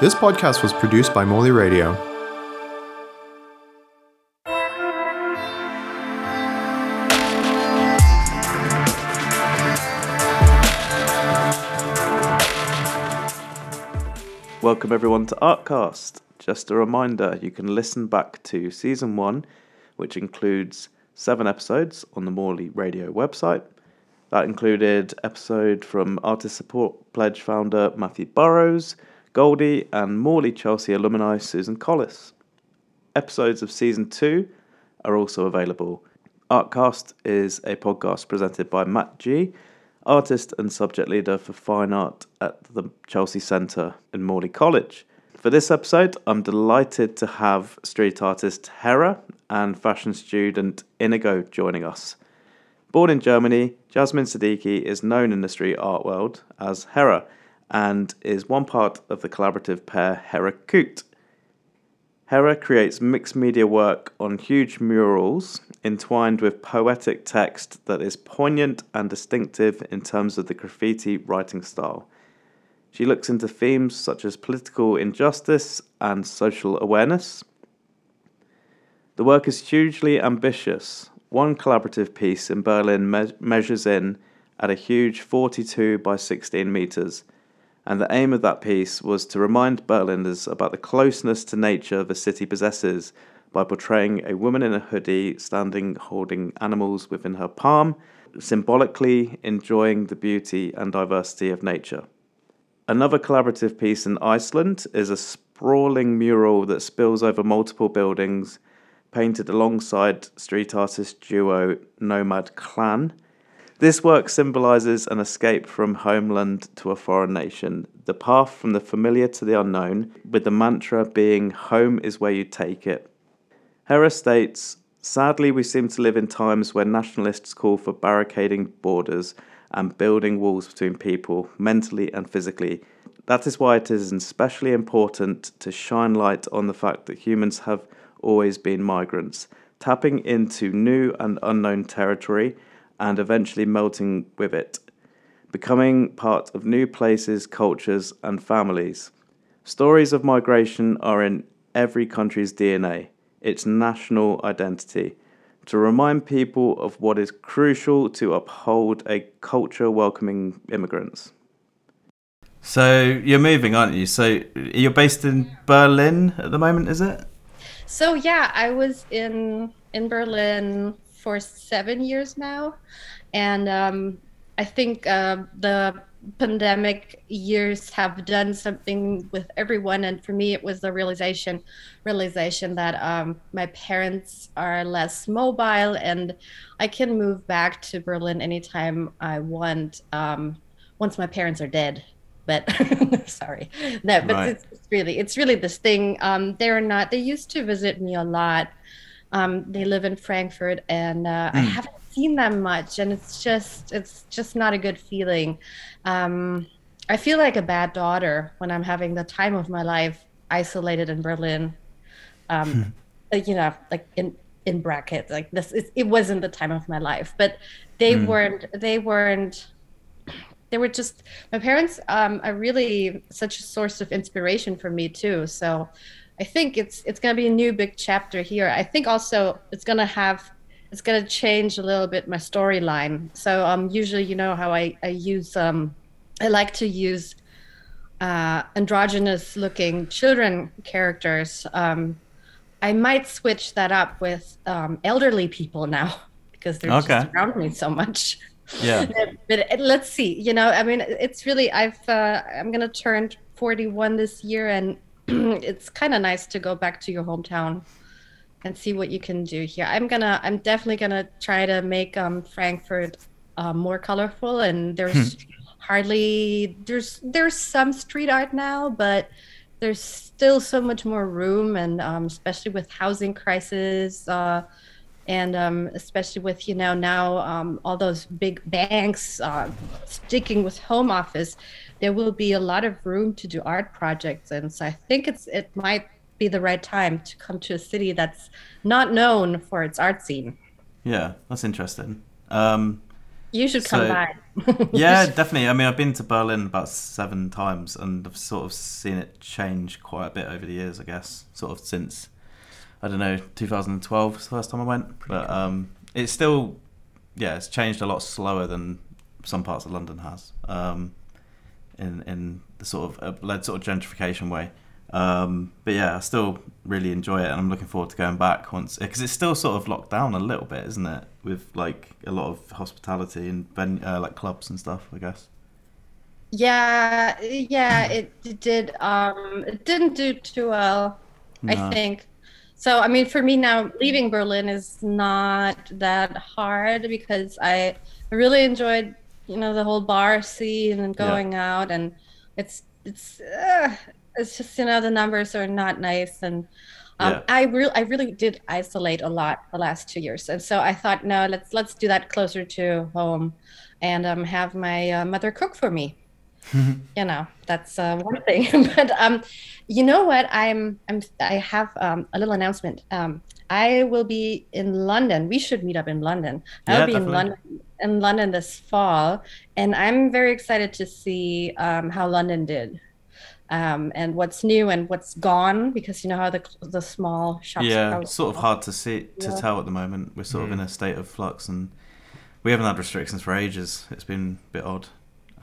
This podcast was produced by Morley Radio. Welcome everyone to Artcast. Just a reminder, you can listen back to season one, which includes seven episodes on the Morley Radio website. That included episode from Artist Support Pledge founder Matthew Burrows, Goldie, and Morley Chelsea alumni Susan Collis. Episodes of season two are also available. Artcast is a podcast presented by Matt G, artist and subject leader for fine art at the Chelsea Centre in Morley College. For this episode, I'm delighted to have street artist Hera and fashion student Inigo joining us. Born in Germany, Jasmin Siddiqui is known in the street art world as Hera and is one part of the collaborative pair Herakut. Hera creates mixed media work on huge murals entwined with poetic text that is poignant and distinctive in terms of the graffiti writing style. She looks into themes such as political injustice and social awareness. The work is hugely ambitious. One collaborative piece in Berlin me- measures in at a huge 42 by 16 metres and the aim of that piece was to remind Berliners about the closeness to nature the city possesses by portraying a woman in a hoodie standing holding animals within her palm, symbolically enjoying the beauty and diversity of nature. Another collaborative piece in Iceland is a sprawling mural that spills over multiple buildings, painted alongside street artist duo Nomad Clan this work symbolizes an escape from homeland to a foreign nation, the path from the familiar to the unknown, with the mantra being home is where you take it. Hera states, Sadly, we seem to live in times where nationalists call for barricading borders and building walls between people, mentally and physically. That is why it is especially important to shine light on the fact that humans have always been migrants, tapping into new and unknown territory and eventually melting with it, becoming part of new places, cultures, and families. Stories of migration are in every country's DNA, its national identity, to remind people of what is crucial to uphold a culture welcoming immigrants. So you're moving, aren't you? So you're based in Berlin at the moment, is it? So yeah, I was in in Berlin for seven years now, and um, I think uh, the pandemic years have done something with everyone. And for me it was the realization realization that um, my parents are less mobile and i can move back to berlin anytime i want um, once my parents are dead. But sorry. No but right. it's, really it's really this thing. Um, they're not they used to visit me a lot um, they live in Frankfurt, and uh, mm. I hmm. haven't seen them much, and it's just it's just not a good feeling. Um, I feel like a bad daughter when I'm having the time of my life isolated in Berlin. Um, hmm. you know, like in in brackets, like this. It, it wasn't the time of my life, but they mm. weren't. They weren't they were just my parents um, are really such a source of inspiration for me too so I think it's it's gonna be a new big chapter here. I think also it's gonna have it's gonna change a little bit my storyline. So um usually you know how I I use um I like to use uh, androgynous looking children characters. Um, I might switch that up with um, elderly people now because they're okay. just around me so much. Yeah. but let's see. You know, I mean, it's really I've uh, I'm gonna turn 41 this year, and it's kind of nice to go back to your hometown and see what you can do here. I'm gonna, I'm definitely gonna try to make um, Frankfurt uh, more colorful. And there's hmm. hardly there's there's some street art now, but there's still so much more room, and um, especially with housing crisis. Uh, and um, especially with you know now um, all those big banks uh, sticking with home office there will be a lot of room to do art projects and so i think it's it might be the right time to come to a city that's not known for its art scene yeah that's interesting um, you should come so, by yeah, definitely. I mean, I've been to Berlin about seven times, and I've sort of seen it change quite a bit over the years. I guess, sort of since I don't know, 2012 was the first time I went, but um, it's still, yeah, it's changed a lot slower than some parts of London has, um, in in the sort of uh, led sort of gentrification way. Um, but yeah, I still really enjoy it, and I'm looking forward to going back once because it's still sort of locked down a little bit, isn't it? With like a lot of hospitality and ben, uh, like clubs and stuff, I guess. Yeah, yeah, it did. Um, it didn't do too well, no. I think. So, I mean, for me now, leaving Berlin is not that hard because I really enjoyed, you know, the whole bar scene and going yeah. out, and it's it's uh, it's just you know the numbers are not nice and um, yeah. I really I really did isolate a lot the last two years and so I thought no let's let's do that closer to home and um, have my uh, mother cook for me you know that's uh, one thing but um you know what I'm I'm I have um, a little announcement um I will be in London we should meet up in London I'll yeah, be definitely. in London in London this fall and I'm very excited to see um, how London did um, and what's new and what's gone because you know how the the small shops. Yeah, it's sort of hard to see to yeah. tell at the moment. We're sort mm. of in a state of flux, and we haven't had restrictions for ages. It's been a bit odd.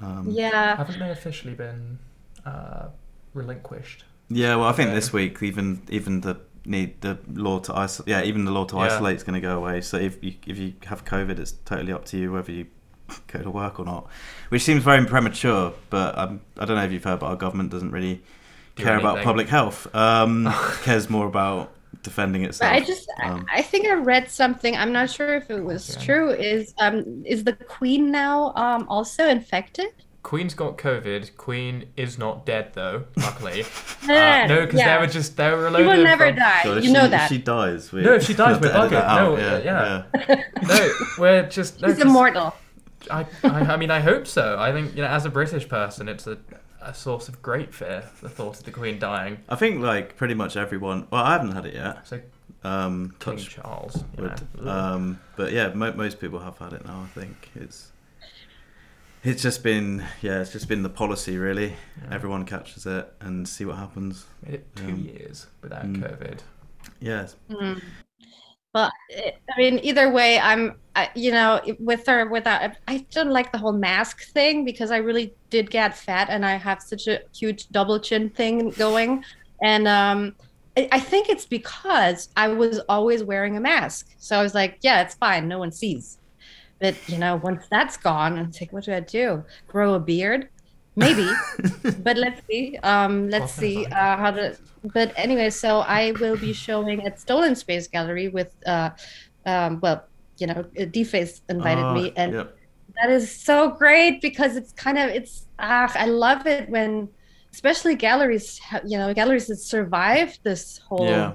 Um, yeah, haven't they officially been uh, relinquished? Yeah, well, I think this week even even the need the law to isolate. Yeah, even the law to yeah. isolate is going to go away. So if you if you have COVID, it's totally up to you whether you go to work or not, which seems very premature. But um, I don't know if you've heard, but our government doesn't really care about public health. Um, cares more about defending itself. But I just, um, I think I read something. I'm not sure if it was okay. true. Is um, is the Queen now um also infected? Queen's got COVID. Queen is not dead though, luckily. uh, no, because yeah. they were just they were a load She will never from... die. you she, know that. She dies, we no, if she dies, we're buggered. No, yeah, yeah. yeah. no, we're just. No, She's immortal. I, I, I mean, I hope so. I think you know, as a British person, it's a, a source of great fear. The thought of the Queen dying. I think like pretty much everyone. Well, I haven't had it yet. So, um, King Charles. Would, um, but yeah, mo- most people have had it now. I think it's. It's just been yeah, it's just been the policy really. Yeah. Everyone catches it and see what happens. Made it two um, years without mm, COVID. Yes. Mm. Well, I mean, either way, I'm, I, you know, with or without, I don't like the whole mask thing because I really did get fat and I have such a huge double chin thing going. And um, I, I think it's because I was always wearing a mask. So I was like, yeah, it's fine. No one sees. But, you know, once that's gone, I'm like, what do I do? Grow a beard? Maybe. But let's see. Um let's see uh how to but anyway so i will be showing at stolen space gallery with uh um well you know D*Face invited uh, me and yep. that is so great because it's kind of it's ah i love it when especially galleries you know galleries that survived this whole yeah.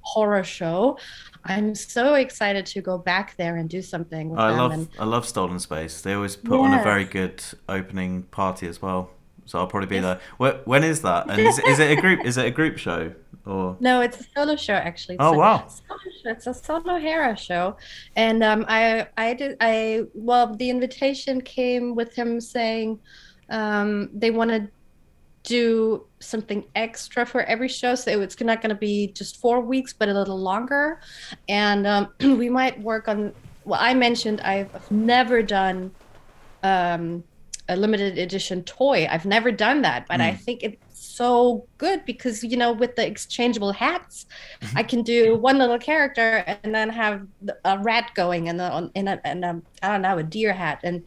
horror show I'm so excited to go back there and do something with I love and... I love Stolen Space. They always put yes. on a very good opening party as well. So I'll probably be yes. there. when is that? And is, is it a group? Is it a group show or? No, it's a solo show actually. It's oh wow! It's a solo Hera show, and um, I I did I well the invitation came with him saying um, they want to do something extra for every show. So it's not going to be just four weeks, but a little longer. And um, we might work on. Well, I mentioned I've never done um, a limited edition toy. I've never done that, but mm. I think it's so good because you know with the exchangeable hats, mm-hmm. I can do one little character and then have a rat going and a, and a, and a I don't know a deer hat and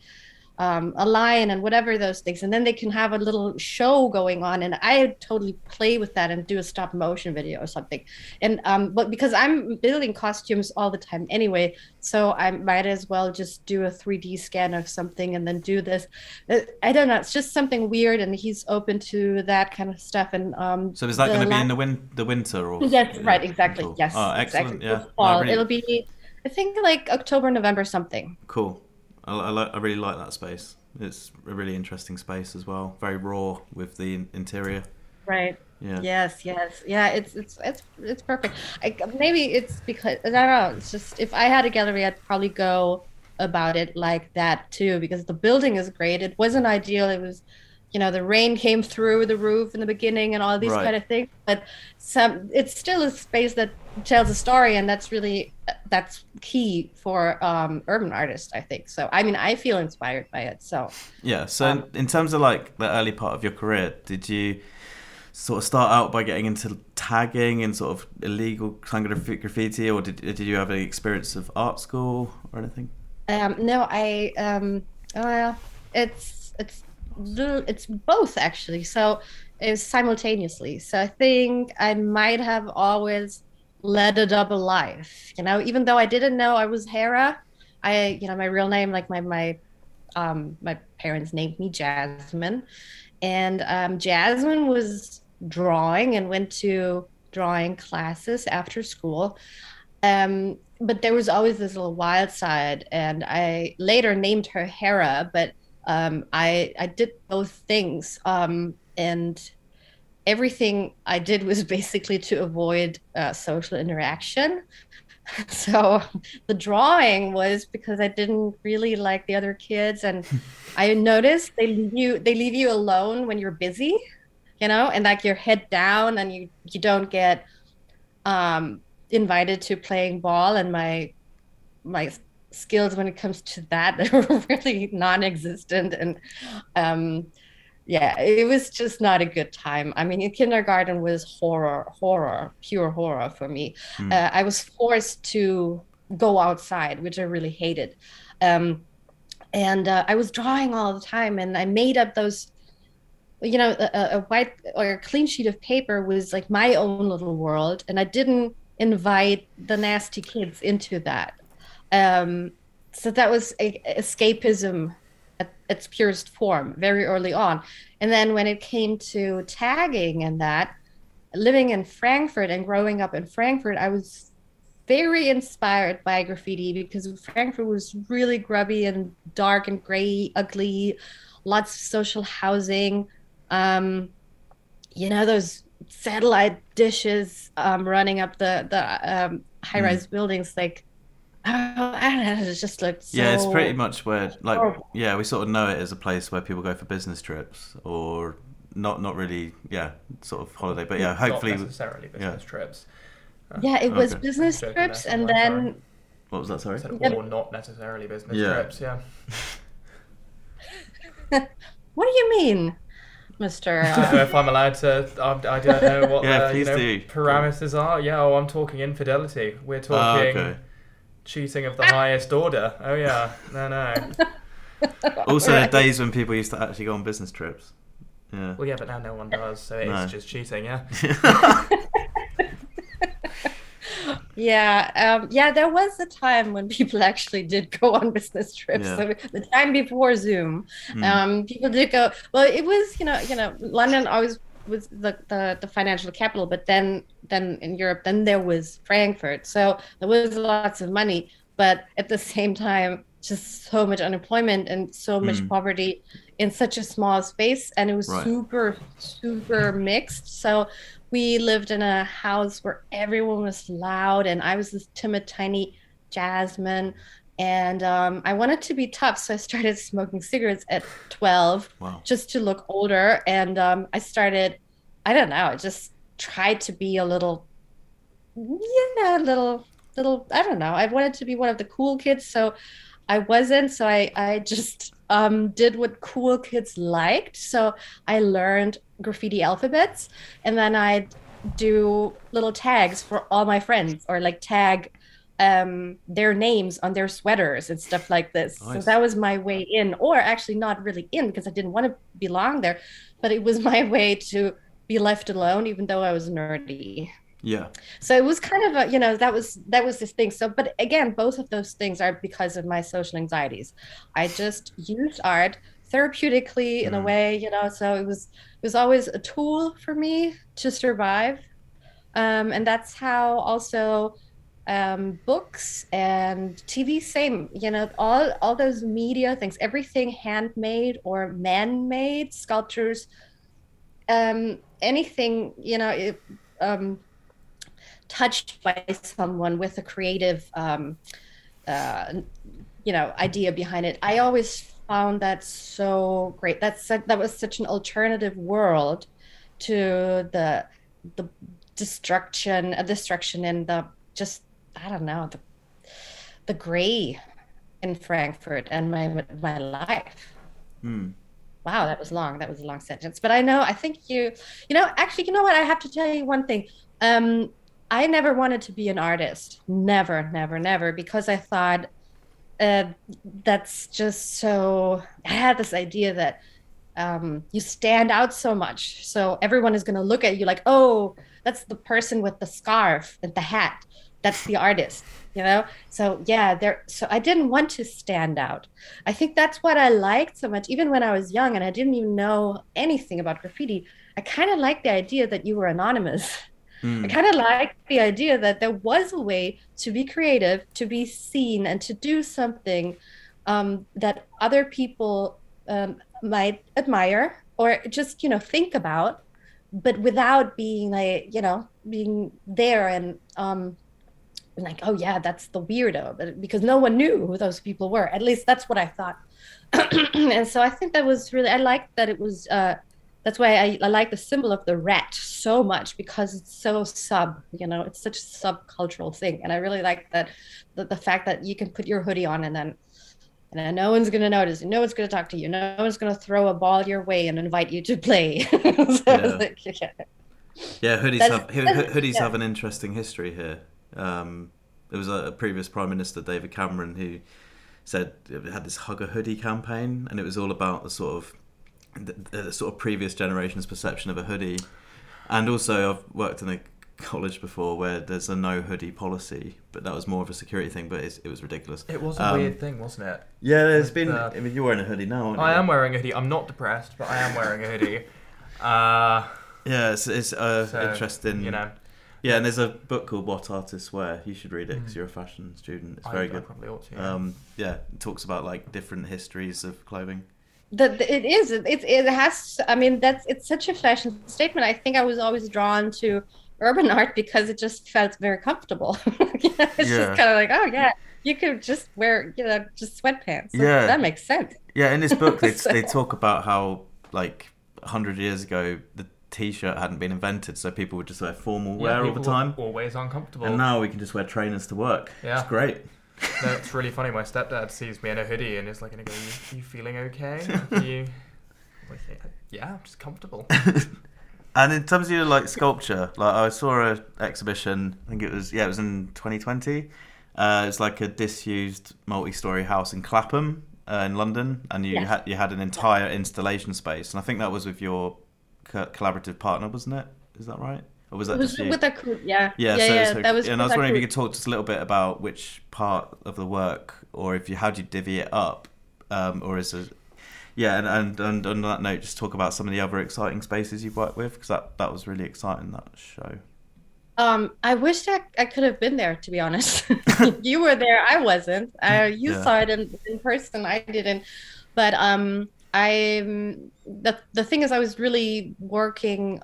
um, a lion and whatever those things. And then they can have a little show going on. And i totally play with that and do a stop motion video or something. And um, but because i'm building costumes all the time anyway so i might as well just do a 3d scan of something and then do this. Uh, i don't know. It's just something weird and he's open to that kind of stuff. And um, so is that going to be in the win the winter or? Yes right exactly. cool. yes oh excellent. Exactly. yeah. Fall. Really... it'll be i think like october november something. Cool I, I, I really like that space. It's a really interesting space as well. Very raw with the interior. Right. Yeah. Yes. Yes. Yeah. It's it's it's it's perfect. I, maybe it's because I don't know. It's just if I had a gallery, I'd probably go about it like that too because the building is great it wasn't ideal it was you know the rain came through the roof in the beginning and all these Right. kind of things but some it's still a space that tells a story and that's really that's key for um urban artists i think so i mean i feel inspired by it so Yeah. So Um, in, terms of like the early part of your career, did you sort of start out by getting into tagging and sort of illegal kind of graffiti, or did did you have any experience of art school or anything? Um, no, I um, well, it's it's it's both actually. So it's simultaneously. So I think I might have always led a double life. You know, even though I didn't know I was Hera, I you know my real name, like my my um my parents named me Jasmin, and um, Jasmin was drawing and went to drawing classes after school. Um, but there was always this little wild side, and I later named her Hera. But um, I I did both things, um, and everything I did was basically to avoid uh, social interaction. So the drawing was because I didn't really like the other kids, and I noticed they leave you they leave you alone when you're busy, you know, and like your head down, and you you don't get um, invited to playing ball, and my my skills when it comes to that they were really non-existent, and um, yeah, it was just not a good time. I mean, in kindergarten was horror, horror, pure horror for me. Mm. Uh, I was forced to go outside, which I really hated. Um, and uh, I was drawing all the time, and I made up those. You know, a- a white or a clean sheet of paper was like my own little world, and I didn't invite the nasty kids into that. Um, so that was a, escapism at its purest form very early on. And then when it came to tagging and that, living in Frankfurt and growing up in Frankfurt, I was very inspired by graffiti because Frankfurt was really grubby and dark and gray, ugly, lots of social housing. Um, you know, those satellite dishes um, running up the, the um, high rise buildings, like, oh, I don't it just looked so. yeah, it's pretty much where like horrible. yeah, we sort of know it as a place where people go for business trips or not not really yeah sort of holiday, but yeah, hopefully not necessarily business trips. Yeah, it was Okay. business trips, and then sorry. what was that? I Sorry. said, Yeah. or not necessarily business Yeah. trips. Yeah. what do you mean, Mister? I don't know if I'm allowed to. I, I don't know what Yeah, the you know, parameters are. Yeah, oh, I'm talking infidelity. We're Ah, talking okay. Cheating of the highest order. Oh yeah, no, no. Also, Right. the days when people used to actually go on business trips. Yeah. Well, yeah, but now no one does, so it's No. just cheating. Yeah. yeah, um, yeah. There was a time when people actually did go on business trips. Yeah. So the time before Zoom, Mm. um, people did go. Well, it was you know you know London always was the, the the financial capital, but then then in Europe, then there was Frankfurt. So there was lots of money, but at the same time, just so much unemployment and so much Mm. poverty in such a small space, and it was Right. super super mixed. So we lived in a house where everyone was loud, and I was this timid, tiny Jasmin. And um, I wanted to be tough, so I started smoking cigarettes at 12 Wow. just to look older. And um, I started, I don't know, I just tried to be a little, yeah, a little, little, I don't know. I wanted to be one of the cool kids, so I wasn't. So I, I just um, did what cool kids liked. So I learned graffiti alphabets, and then I'd do little tags for all my friends, or like tag um, their names on their sweaters and stuff like this. So that was my way in, or actually not really in because I didn't want to belong there, but it was my way to be left alone, even though I was nerdy. Yeah. So it was kind of a, you know, that was that was this thing. So, but again, both of those things are because of my social anxieties. I just used art therapeutically in a Mm. way, you know. So it was it was always a tool for me to survive, um, and that's how also um, books and TV, same, you know, all all those media things, everything handmade or man-made sculptures, um, anything, you know, it, um, touched by someone with a creative um, uh, you know idea behind it. I always found that so great. That's that was such an alternative world to the the destruction, uh, destruction, and the just I don't know the the gray in Frankfurt and my my life. Hmm. Wow, that was long. That was a long sentence. But I know, I think you, you know, actually, you know what? I have to tell you one thing. Um, I never wanted to be an artist. Never, never, never, because I thought uh, that's just so. I had this idea that um, you stand out so much, so everyone is going to look at you like, oh, that's the person with the scarf and the hat. That's the artist you know? So yeah there so i didn't want to stand out. I think that's what i liked so much even when i was young and i didn't even know anything about graffiti i kind of liked the idea that you were anonymous. Hmm. i kind of liked the idea that there was a way to be creative to be seen and to do something um, that other people um, might admire or just you know think about but without being like you know being there and um, like, oh yeah, that's the weirdo, but because no one knew who those people were. At least that's what I thought. and so I think that was really I liked that it was uh that's why I, I like the symbol of the rat so much because it's so sub, you know, it's such a subcultural thing. And I really like that the, the fact that you can put your hoodie on and then and then no one's gonna notice, no one's gonna talk to you, no one's gonna throw a ball your way and invite you to play. so Yeah. like, yeah. Yeah, hoodies That's- have hoodies yeah. have an interesting history here. Um, there was a, a previous prime minister, David Cameron, who said had this hug a hoodie campaign, and it was all about the sort of the, the sort of previous generation's perception of a hoodie. And also, I've worked in a college before where there's a no hoodie policy, but that was more of a security thing. But it's, it was ridiculous. It was a Um, weird thing, wasn't it? Yeah, there's With been. the- I mean, you're wearing a hoodie now. Aren't I you? am wearing a hoodie. I'm not depressed, but I am wearing a hoodie. Uh, Yeah, it's, it's uh, so, interesting. You know, Yeah, and there's a book called What Artists Wear. You should read it because Mm. you're a fashion student. It's I, very I good. probably ought to. yeah. Um, yeah, it talks about like different histories of clothing. the, the- it is it, it has i mean that's it's such a fashion statement i think i was always drawn to urban art because it just felt very comfortable You it's Yeah. just kind of like oh yeah you could just wear you know just sweatpants So Yeah. that makes sense Yeah, in this book they So- they talk about how like hundred years ago the t-shirt hadn't been invented, so people would just wear formal Yeah, wear all the people were time, Always uncomfortable. and now we can just wear trainers to work. Yeah. it's great. No, it's really funny. My stepdad sees me in a hoodie and is like, "Gonna go, you, you feeling okay? Are you?" Like, yeah, I'm just comfortable. And in terms of your like sculpture, like I saw a exhibition. I think it was yeah, it was in 2020. Uh, it's like a disused multi-story house in Clapham uh, in London, and you Yes. had you had an entire installation space, and I think that was with your co- collaborative partner, wasn't it? Is that right? Or was that was just you? with a crew yeah yeah, yeah, so, yeah so- that was and I was wondering if you could talk just a little bit about which part of the work, or if you how do you divvy it up, um, or is it yeah, and, and and on that note, just talk about some of the other exciting spaces you've worked with because that that was really exciting that show. Um, I wish that I could have been there. To be honest, you were there. I wasn't. Uh, you Yeah. saw it in, in person. I didn't. But um, I the the thing is, I was really working.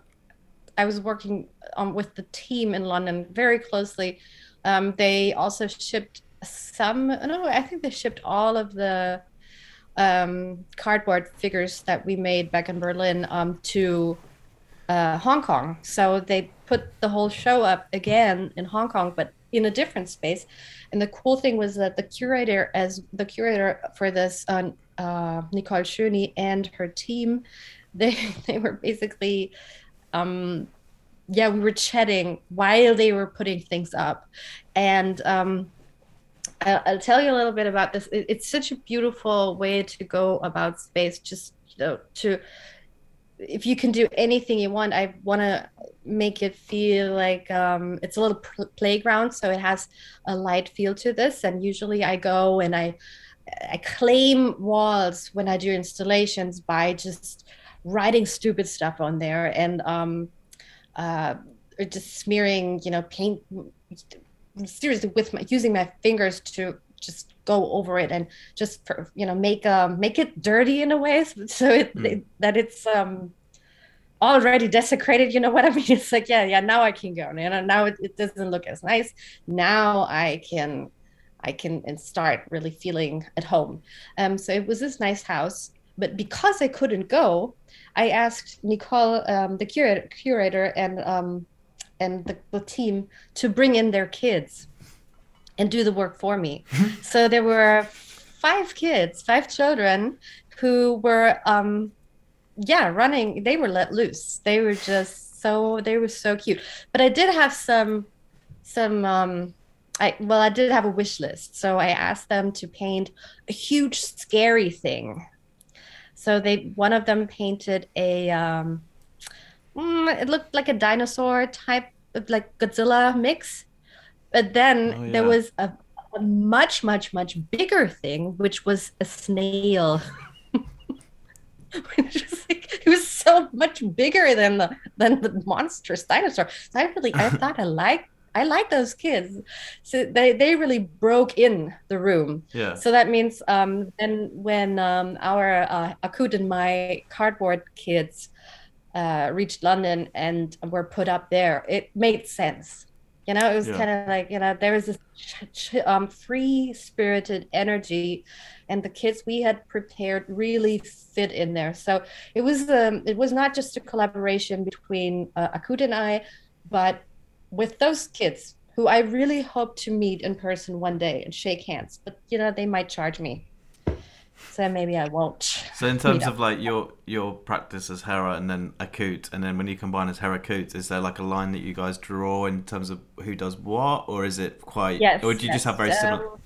I was working um, with the team in London very closely. Um, they also shipped some. No, I think they shipped all of the um, cardboard figures that we made back in Berlin um, to uh, Hong Kong. So they put the whole show up again in Hong Kong, but in a different space. And the cool thing was that the curator, as the curator for this, uh, uh, Nicole Schöni and her team, they they were basically, um, yeah, we were chatting while they were putting things up, and. Um, I'll, I'll tell you a little bit about this. It, it's such a beautiful way to go about space. Just you know, to if you can do anything you want, I want to make it feel like um, it's a little pl- playground. So it has a light feel to this. And usually I go and I I claim walls when I do installations by just writing stupid stuff on there and um, uh, or just smearing, you know, paint seriously with my using my fingers to just go over it and just you know make um make it dirty in a way so, it, Mm. it- that it's um already desecrated you know what i mean it's like yeah yeah now i can go you know now it, it doesn't look as nice now i can I can and start really feeling at home. Um, so it was this nice house, but because I couldn't go, I asked Nicole, um, the curator, curator and um, and the, the team to bring in their kids and do the work for me. so there were five kids, five children who were um yeah, running, they were let loose. They were just so they were so cute. But I did have some some um I well, I did have a wish list. So I asked them to paint a huge scary thing. So they one of them painted a um mm, it looked like a dinosaur type of like Godzilla mix. But then Oh, there was a, a much, much, much bigger thing, which was a snail. Like- it was so much bigger than the than the monstrous dinosaur. So I really I thought I liked I like those kids. So they, they really broke in the room. Yeah. So that means um, then when um, our uh, Akut and my cardboard kids uh, reached London and were put up there, it made sense. You know, it was Yeah. kind of like you know there was this ch- ch- um, free spirited energy, and the kids we had prepared really fit in there. So it was um, it was not just a collaboration between uh, Akut and I, but with those kids who I really hope to meet in person one day and shake hands. But you know, they might charge me. So maybe I won't. So in terms of like your your practice as Hera and then Akut, and then when you combine as Herakut, is there like a line that you guys draw in terms of who does what, or is it quite? Yes. Or do you just have very similar? um,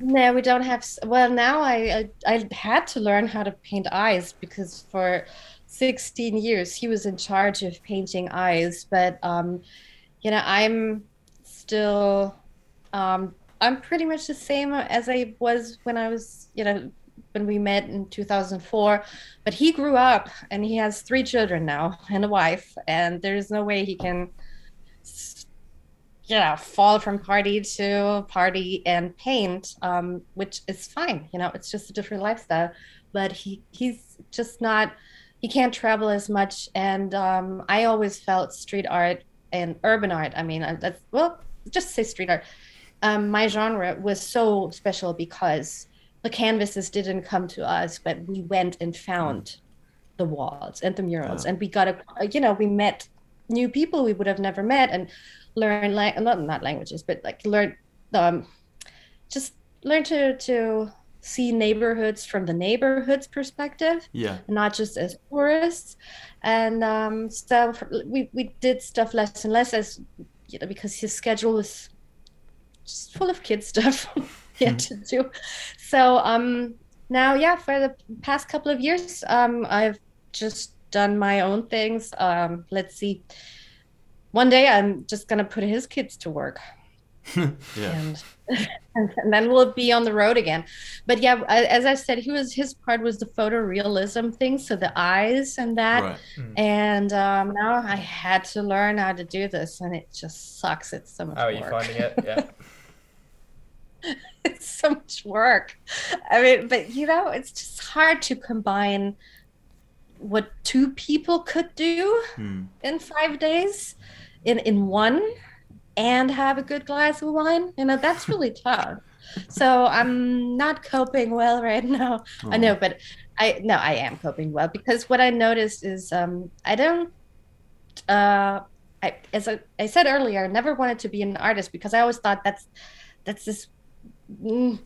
no, we don't have. Well, now I, I I had to learn how to paint eyes because for 16 years he was in charge of painting eyes. But um, you know, I'm still um, I'm pretty much the same as I was when I was, you know, when we met in 2004. But he grew up and he has three children now and a wife, and there's no way he can, you know, fall from party to party and paint, um, which is fine. You know, it's just a different lifestyle. But he he's just not. He can't travel as much, and um, I always felt street art and urban art. I mean, uh, that's well, just say street art um, my genre was so special because the canvases didn't come to us, but we went and found the walls and the murals, Yeah. and we got a, you know, we met new people we would have never met and learn like not not languages, but like learn, um, just learn to to see neighborhoods from the neighborhoods perspective Yeah. not just as tourists. And um, so we, we did stuff less and less as you know because his schedule was just full of kid stuff he had to do. So um, now, yeah, for the past couple of years, um, I've just done my own things. Um, let's see. One day, I'm just gonna put his kids to work. and and then we'll be on the road again but yeah as i said he was his part was the photorealism thing so the eyes and that Right. and um, now i had to learn how to do this and it just sucks it's so much How are you work finding it? Yeah. it's so much work i mean but you know it's just hard to combine what two people could do Hmm. in five days in in one and have a good glass of wine. You know that's really tough. So i'm not coping well right now. I know but i no i am coping well because what i noticed is um i don't uh I, as I, I said earlier, I never wanted to be an artist because I always thought that's that's this mm,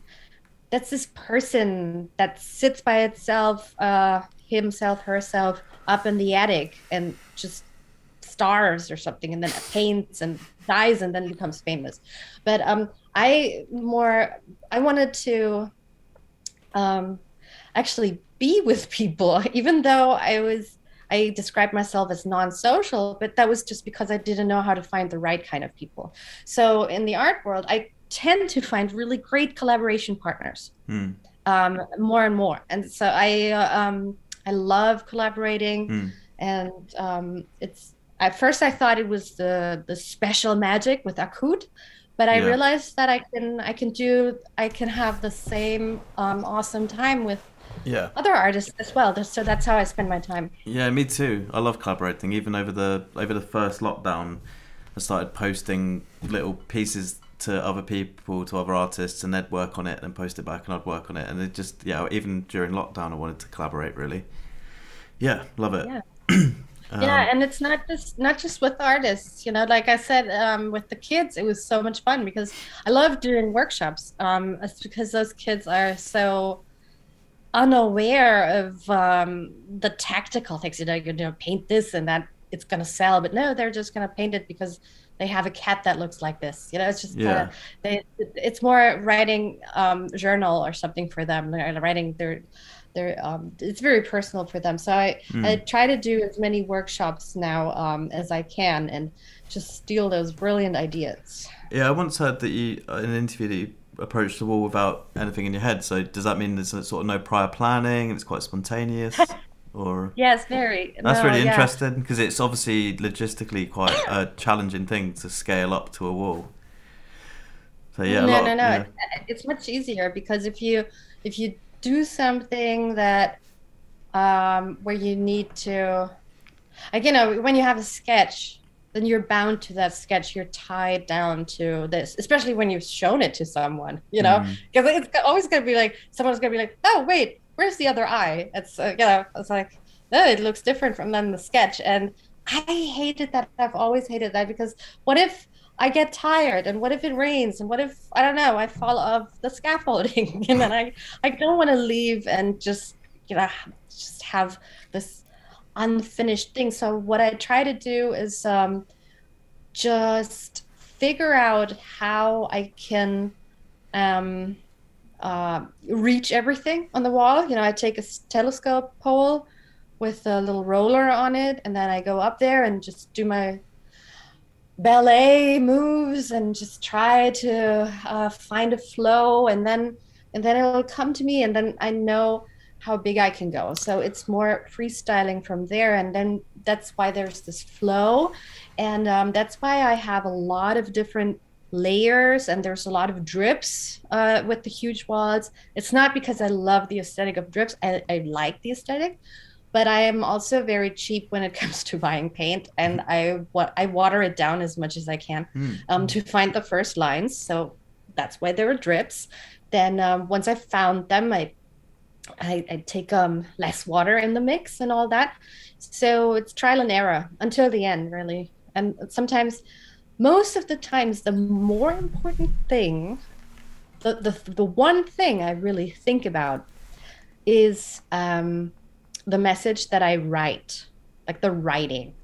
that's this person that sits by itself, uh, himself, herself, up in the attic and just starves or something, and then paints and dies and then becomes famous. But um, I more I wanted to um, actually be with people, even though I was I described myself as non-social, but that was just because I didn't know how to find the right kind of people. So in the art world, I tend to find really great collaboration partners Hmm. um, more and more. And so I uh, um, I love collaborating, Hmm. and um, it's at first I thought it was the the special magic with Akut, but I Yeah. realized that I can I can do I can have the same um, awesome time with Yeah. other artists as well. So that's how I spend my time. Yeah, me too. I love collaborating. Even over the over the first lockdown, I started posting little pieces to other people, to other artists, and they'd work on it and post it back, and I'd work on it, and it just yeah. Even during lockdown, I wanted to collaborate really. Yeah, love it. Yeah. Um, yeah and it's not just not just with artists you know like i said um, with the kids it was so much fun because i love doing workshops um, it's because those kids are so unaware of um, the tactical things you know you're gonna paint this and that it's gonna sell but no they're just gonna paint it because they have a cat that looks like this you know it's just Yeah. kinda, they it's more writing um, journal or something for them They're writing their their um, it's very personal for them so i Hmm. I try to do as many workshops now um, as I can and just steal those brilliant ideas. Yeah, I once heard that you in an interview that you approached the wall without anything in your head. So does that mean there's sort of no prior planning and it's quite spontaneous, or Yes, very. that's No, really yeah. interesting because it's obviously logistically quite a challenging thing to scale up to a wall. So yeah, a no, no, of- no. yeah. It's much easier because if you if you do something that um, where you need to, like you know, when you have a sketch, then you're bound to that sketch. You're tied down to this, especially when you've shown it to someone. You know, Mm. because it's always gonna be like someone's gonna be like, oh wait, where's the other eye? It's uh, you know, it's like, oh, it looks different from than the sketch, and I hated that. I've always hated that because what if I get tired and what if it rains and what if I don't know I fall off the scaffolding and then I I don't want to leave and just you know just have this unfinished thing. So what I try to do is um, just figure out how I can um, uh, reach everything on the wall. You know, I take a telescope pole with a little roller on it, and then I go up there and just do my ballet moves and just try to uh, find a flow, and then and then it'll come to me, and then I know how big I can go. So it's more freestyling from there, and then that's why there's this flow, and um, that's why I have a lot of different layers and there's a lot of drips uh, with the huge walls. It's not because I love the aesthetic of drips. I, I like the aesthetic, but I am also very cheap when it comes to buying paint, and I wa- I water it down as much as I can Mm. um, to find the first lines. So that's why there are drips. Then um, once I found them, I, I I take um less water in the mix and all that. So it's trial and error until the end, really. And sometimes, most of the times, the more important thing, the the the one thing I really think about is um, the message that I write, like the writing.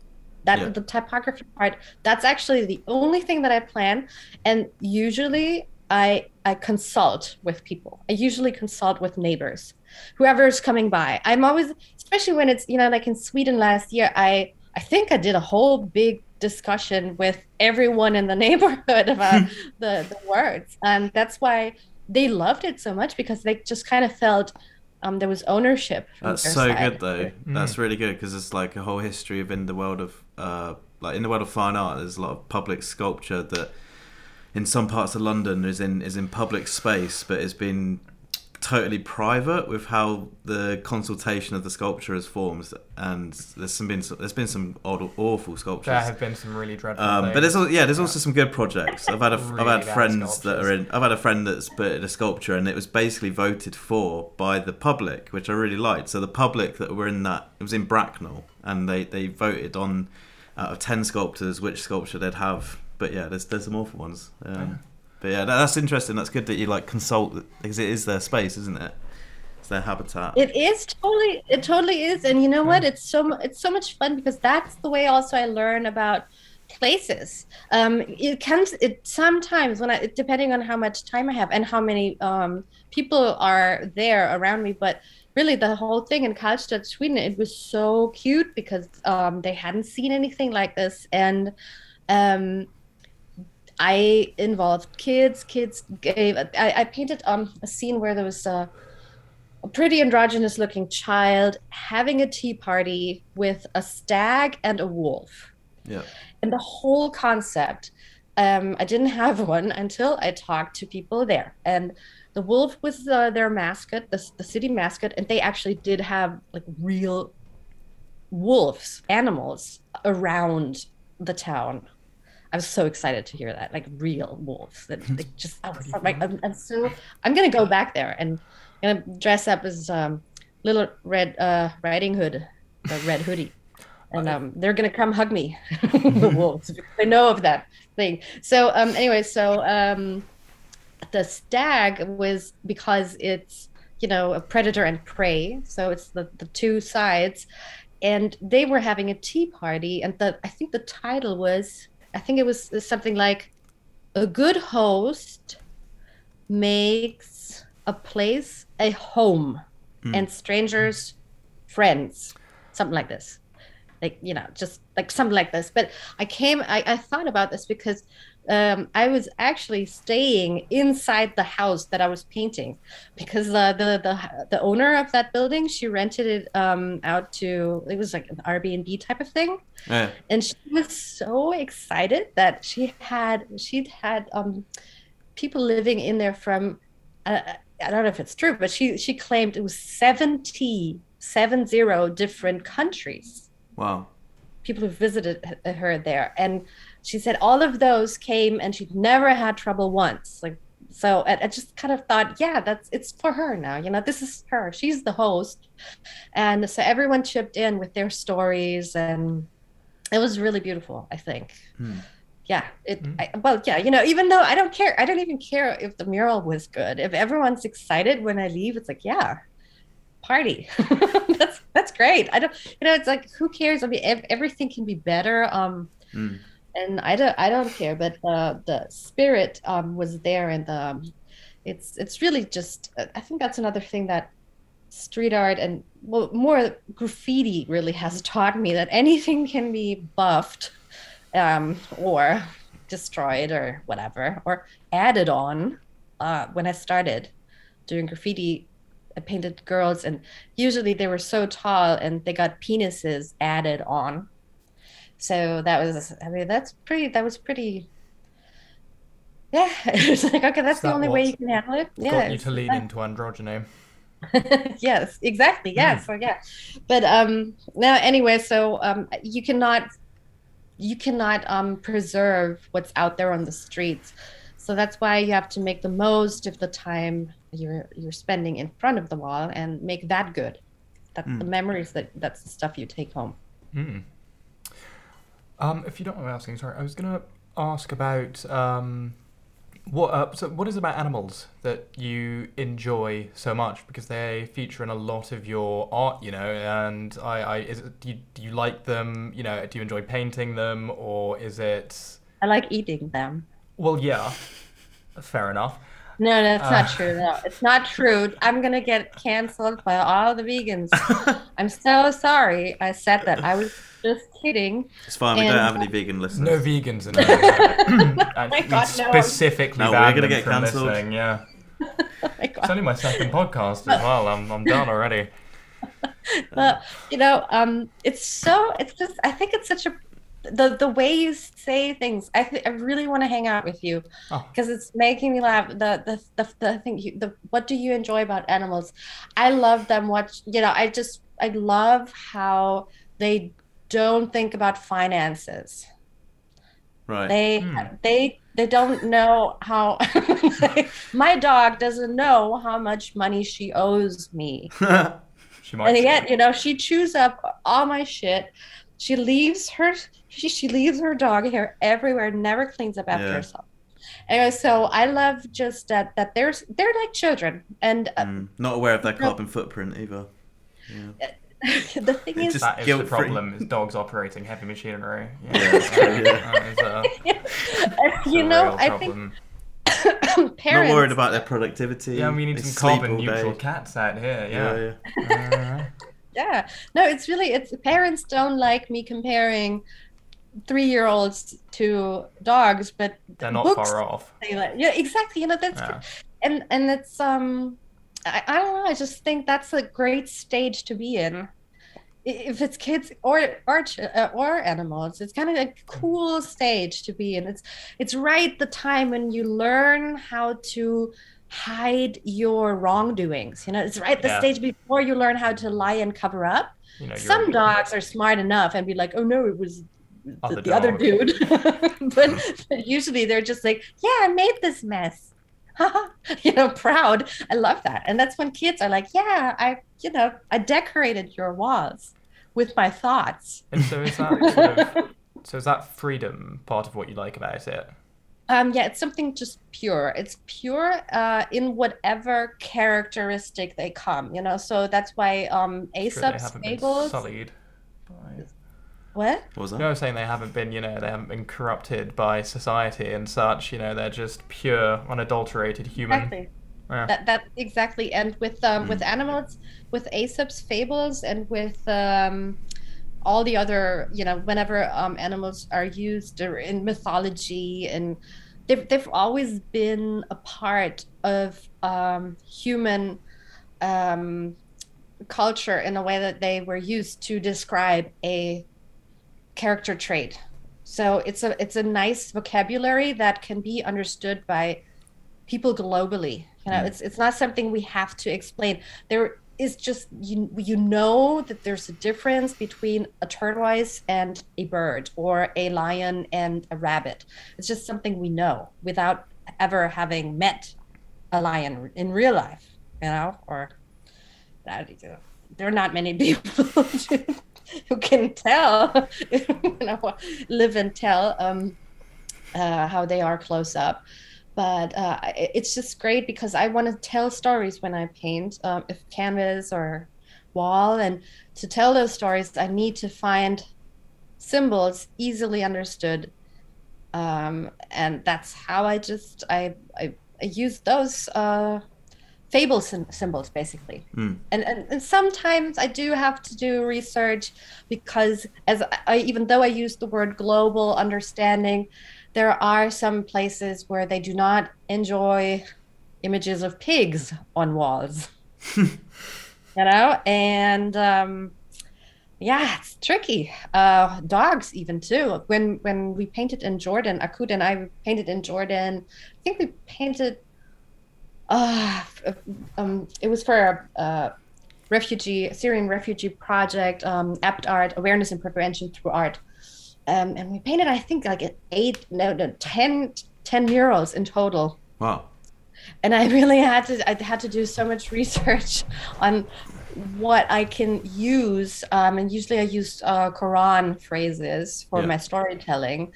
That Yeah. the typography part. That's actually the only thing that I plan, and usually I I consult with people. I usually consult with neighbors, whoever is coming by. I'm always, especially when it's you know like in Sweden last year, I I think I did a whole big discussion with everyone in the neighborhood about the the words, and that's why they loved it so much because they just kind of felt um, there was ownership. That's so side. good though. That's really good because it's like a whole history of in the world of uh, like in the world of fine art. There's a lot of public sculpture that in some parts of London is in is in public space, but it's been totally private with how the consultation of the sculpture is formed. And there's some been there's been some odd, awful sculptures. There have been some really dreadful Um, but there's al- yeah, there's also some good projects. I've had a, I've had friends that are in. I've had a friend that's put in a sculpture, and it was basically voted for by the public, which I really liked. So the public that were in that it was in Bracknell, and they they voted on out of ten sculptors which sculpture they'd have. But yeah, there's there's some awful ones. Um, But yeah, that, that's interesting. That's good that you like consult because it is their space, isn't it? It's their habitat. It is totally, it totally is, and you know what? It's so it's so much fun because that's the way also I learn about places. Um, it comes it sometimes when I depending on how much time I have and how many um, people are there around me, but really the whole thing in Karlstad, Sweden, it was so cute because um, they hadn't seen anything like this, and um, I involved kids. Kids gave. I, I painted um, a scene where there was a, a pretty androgynous looking child having a tea party with a stag and a wolf. Yeah. And the whole concept, um, I didn't have one until I talked to people there. And the wolf was uh, their mascot, the, the city mascot, and they actually did have like real wolves, animals around the town. I was so excited to hear that, like real wolves. That like, just I was like, I'm, I'm so I'm gonna go back there and gonna dress up as um, little red uh, riding hood, the red hoodie, and um, they're gonna come hug me, the wolves. They know of that thing. So um, anyway, so um, the stag was because it's you know a predator and prey, so it's the the two sides, and they were having a tea party, and the I think the title was I think it was something like a good host makes a place a home hmm. and strangers friends something like this. Like you know just like something like this. But i came i, I thought about this because um, i was actually staying inside the house that i was painting because uh, the the the owner of that building she rented it um, out to it was like an airbnb type of thing Yeah. and she was so excited that she had she'd had um people living in there from uh, I don't know if it's true, but she she claimed it was 70 seven zero different countries Wow. people who visited her there and she said all of those came and she'd never had trouble once. Like so I, I just kind of thought yeah that's it's for her now you know this is her. She's the host. And so everyone chipped in with their stories and it was really beautiful i think. Hmm. yeah it I, well yeah you know even though i don't care i don't even care if the mural was good. If everyone's excited when i leave it's like yeah party. That's that's great. I don't you know it's like who cares? I mean ev- everything can be better um Mm. And i don't i don't care but uh the spirit um was there and um it's it's really just uh, i think that's another thing that street art and well more graffiti really has taught me that anything can be buffed um or destroyed or whatever or added on uh when i started doing graffiti i painted girls and usually they were so tall and they got penises added on so that was i mean that's pretty that was pretty yeah. It's like okay that's the that only way you can handle it. yeah Got you to lean into androgyny. yes exactly yeah Mm. so yeah. But um now anyway so um you cannot you cannot um preserve what's out there on the streets. So that's why you have to make the most of the time you're you're spending in front of the wall and make that good. That's the memories that that's the stuff you take home. Mm. Um, if you don't mind me asking, sorry, I was gonna ask about um, what uh, so what is it about animals that you enjoy so much because they feature in a lot of your art, you know, and I, I is it, do you do you like them? You know, do you enjoy painting them, or is it? i like eating them Well, yeah, fair enough. no that's Uh. not true no it's not true i'm gonna get canceled by all the vegans i'm so sorry i said that i was just kidding It's fine. We don't have any vegan listeners. No vegans in there. and my God, no. specifically No, we're banned gonna get from cancelled. listening, Yeah. oh my God. It's only my second podcast as well. I'm, I'm done already. but you know um it's so it's just i think it's such a the the way you say things i th- i really want to hang out with you Oh. because it's making me laugh the the the, the thing you, the what do you enjoy about animals i love them watch you know i just i love how they don't think about finances Right. they Hmm. they they don't know how my dog doesn't know how much money she owes me She might. and say. yet you know she chews up all my shit she leaves her she, she leaves her dog hair everywhere never cleans up after Yeah. herself anyway so i love just that that there's they're like children and uh, Mm, Not aware of their carbon footprint either. Yeah. the thing It is just- That is the guilt-free. problem: is dogs operating heavy machinery. Yeah, Yeah, that's true, yeah. that is a, you know i problem. think parents Not worried about their productivity. Yeah, we need They some carbon neutral cats out here. Yeah, Yeah. yeah. Uh, yeah no it's really it's parents don't like me comparing three-year-olds to dogs but they're not books far off. like yeah exactly you know that's Yeah. and and it's um I, I don't know i just think that's a great stage to be in if it's kids or or uh, or animals it's kind of a cool stage to be in it's it's right the time when you learn how to hide your wrongdoings you know it's right the Yeah. stage before you learn how to lie and cover up You know, you're- some dogs are smart enough and be like oh no it was the, the other dude. but, but usually they're just like, yeah, I made this mess. you know, proud. I love that. And that's when kids are like, yeah, I, you know, I decorated your walls with my thoughts. And so is that sort of, so is that freedom part of what you like about it? Um, yeah, it's something just pure. It's pure uh, in whatever characteristic they come, you know. So that's why um, Sure, Aesop's fables. sullied. by- What? What was that? No, I was saying they haven't been, you know, they haven't been corrupted by society and such. You know, they're just pure, unadulterated human. Exactly. Yeah. That that exactly. And with um, with animals, with Aesop's fables, and with um, all the other, you know, whenever um, animals are used or in mythology, and they've they've always been a part of um, human um, culture in a way that they were used to describe a character trait. So it's a it's a nice vocabulary that can be understood by people globally. You know, Mm. it's it's not something we have to explain. There is just you you know that there's a difference between a tortoise and a bird or a lion and a rabbit. It's just something we know without ever having met a lion in real life, you know, or that there are not many people who can tell, you know, live and tell um, uh, how they are close up. But uh, it's just great because I want to tell stories when I paint, um, if canvas or wall, and to tell those stories, I need to find symbols easily understood, um, and that's how I just I I, I use those uh, fable sym- symbols basically Mm. and, and and sometimes I do have to do research because as I even though I use the word global understanding, there are some places where they do not enjoy images of pigs on walls. you know, and um, yeah, it's tricky. Uh, dogs even too. When when we painted in Jordan, Akut and I painted in Jordan. I think we painted uh, um, it was for a, a refugee Syrian refugee project, um, apt art awareness and prevention through art, um, and we painted I think like eight no no 10, 10 murals in total. Wow. And I really had to I had to do so much research on what I can use, um, and usually I use uh, Quran phrases for Yeah. my storytelling,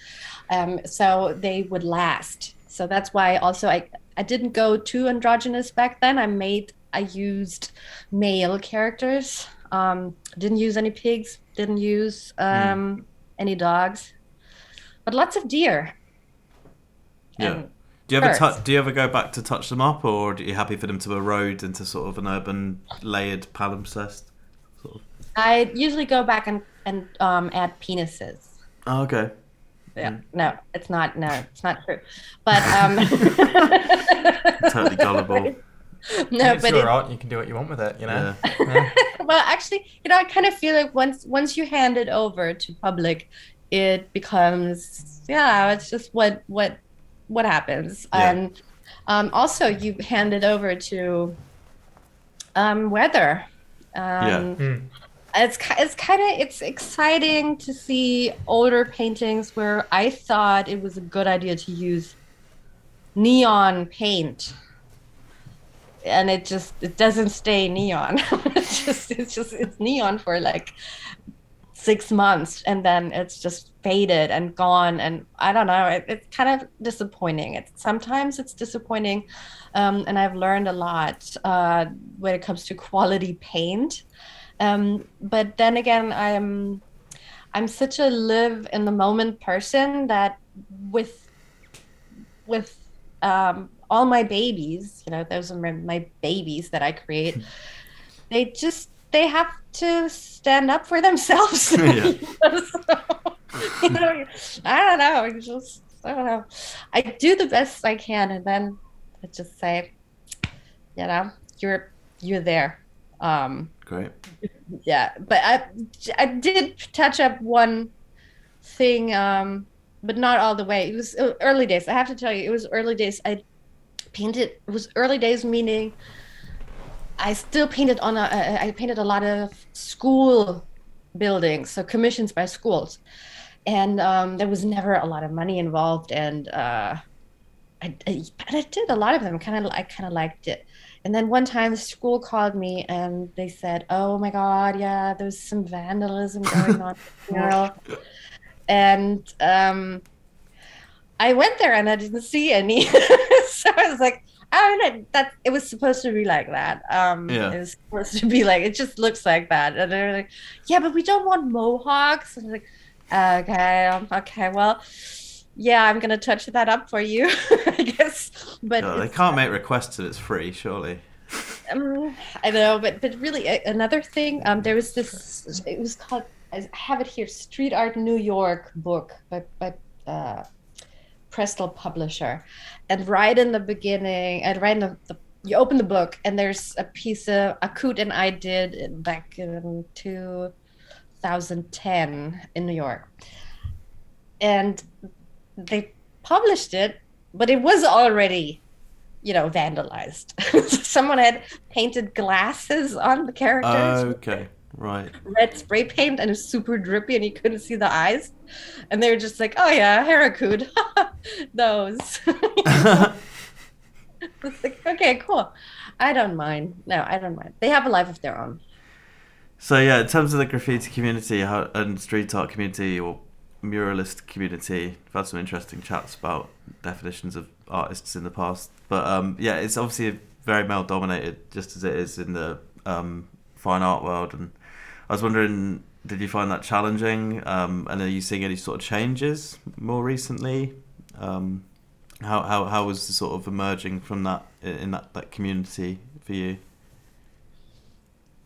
um, so they would last. So that's why also I I didn't go too androgynous back then. I made I used male characters. Um, didn't use any pigs. Didn't use um, any dogs, but lots of deer. Yeah. Do you ever birds. do you ever go back to touch them up, or are you happy for them to erode into sort of an urban layered palimpsest? Sort of. I usually go back and and um, add penises. Oh, okay. Yeah, no, it's not. No, it's not true. But um, Totally gullible. no, it's but your it, art. You can do what you want with it. You know. Yeah. Yeah. well, actually, you know, I kind of feel like once once you hand it over to public, it becomes yeah, it's just what what what happens, Yeah. and um, also you hand it over to um, weather. Um, Mm. It's it's kind of it's exciting to see older paintings where I thought it was a good idea to use neon paint. And it just it doesn't stay neon. It's just it's just it's neon for like six months and then it's just faded and gone and i don't know it, it's kind of disappointing. It's sometimes it's disappointing um, and i've learned a lot uh, when it comes to quality paint um, but then again i'm i'm such a live in the moment person that with with um, all my babies you know those are my, my babies that i create they just they have to stand up for themselves. Yeah. So, you know, i don't know I just i don't know. I do the best i can and then i just say you know you're you're there. Um Great. yeah but i i did touch up one thing um but not all the way it was uh, early days i have to tell you it was early days i painted it was early days meaning i still painted on a I- painted a lot of school buildings so commissions by schools and um, there was never a lot of money involved, and uh, I, I, I did a lot of them. Kind of, I kind of liked it. And then one time the school called me and they said, "Oh my God, yeah, there's some vandalism going on." And um, I went there and I didn't see any. so I was like, I don't know, that it was supposed to be like that. Um, Yeah. It was supposed to be like it just looks like that. And they're like, yeah, but we don't want mohawks. And I was like, okay, um, okay, well, yeah, I'm gonna touch that up for you, I guess. But No, they can't make requests and it's free, surely. um, I know, but but really, a- another thing. Um, there was this. It was called. I have it here. Street Art New York book by by uh, Prestel Publisher, and right in the beginning, and right in the, the you open the book, and there's a piece of Akut and I did back in 2010 in New York, and they published it, but it was already you know, vandalized. Someone had painted glasses on the characters, Okay, right. red spray paint, and it was super drippy, and you couldn't see the eyes. And they were just like, "Oh yeah, Herakut, those." it's like, okay, cool. I don't mind. No, I don't mind. They have a life of their own. So yeah, in terms of the graffiti community how, and street art community or muralist community, I've had some interesting chats about definitions of artists in the past. But um, yeah, it's obviously very male dominated, just as it is in the um, fine art world. And I was wondering, did you find that challenging? Um, and are you seeing any sort of changes more recently? Um, how how how was the sort of emerging from that in that, that community for you?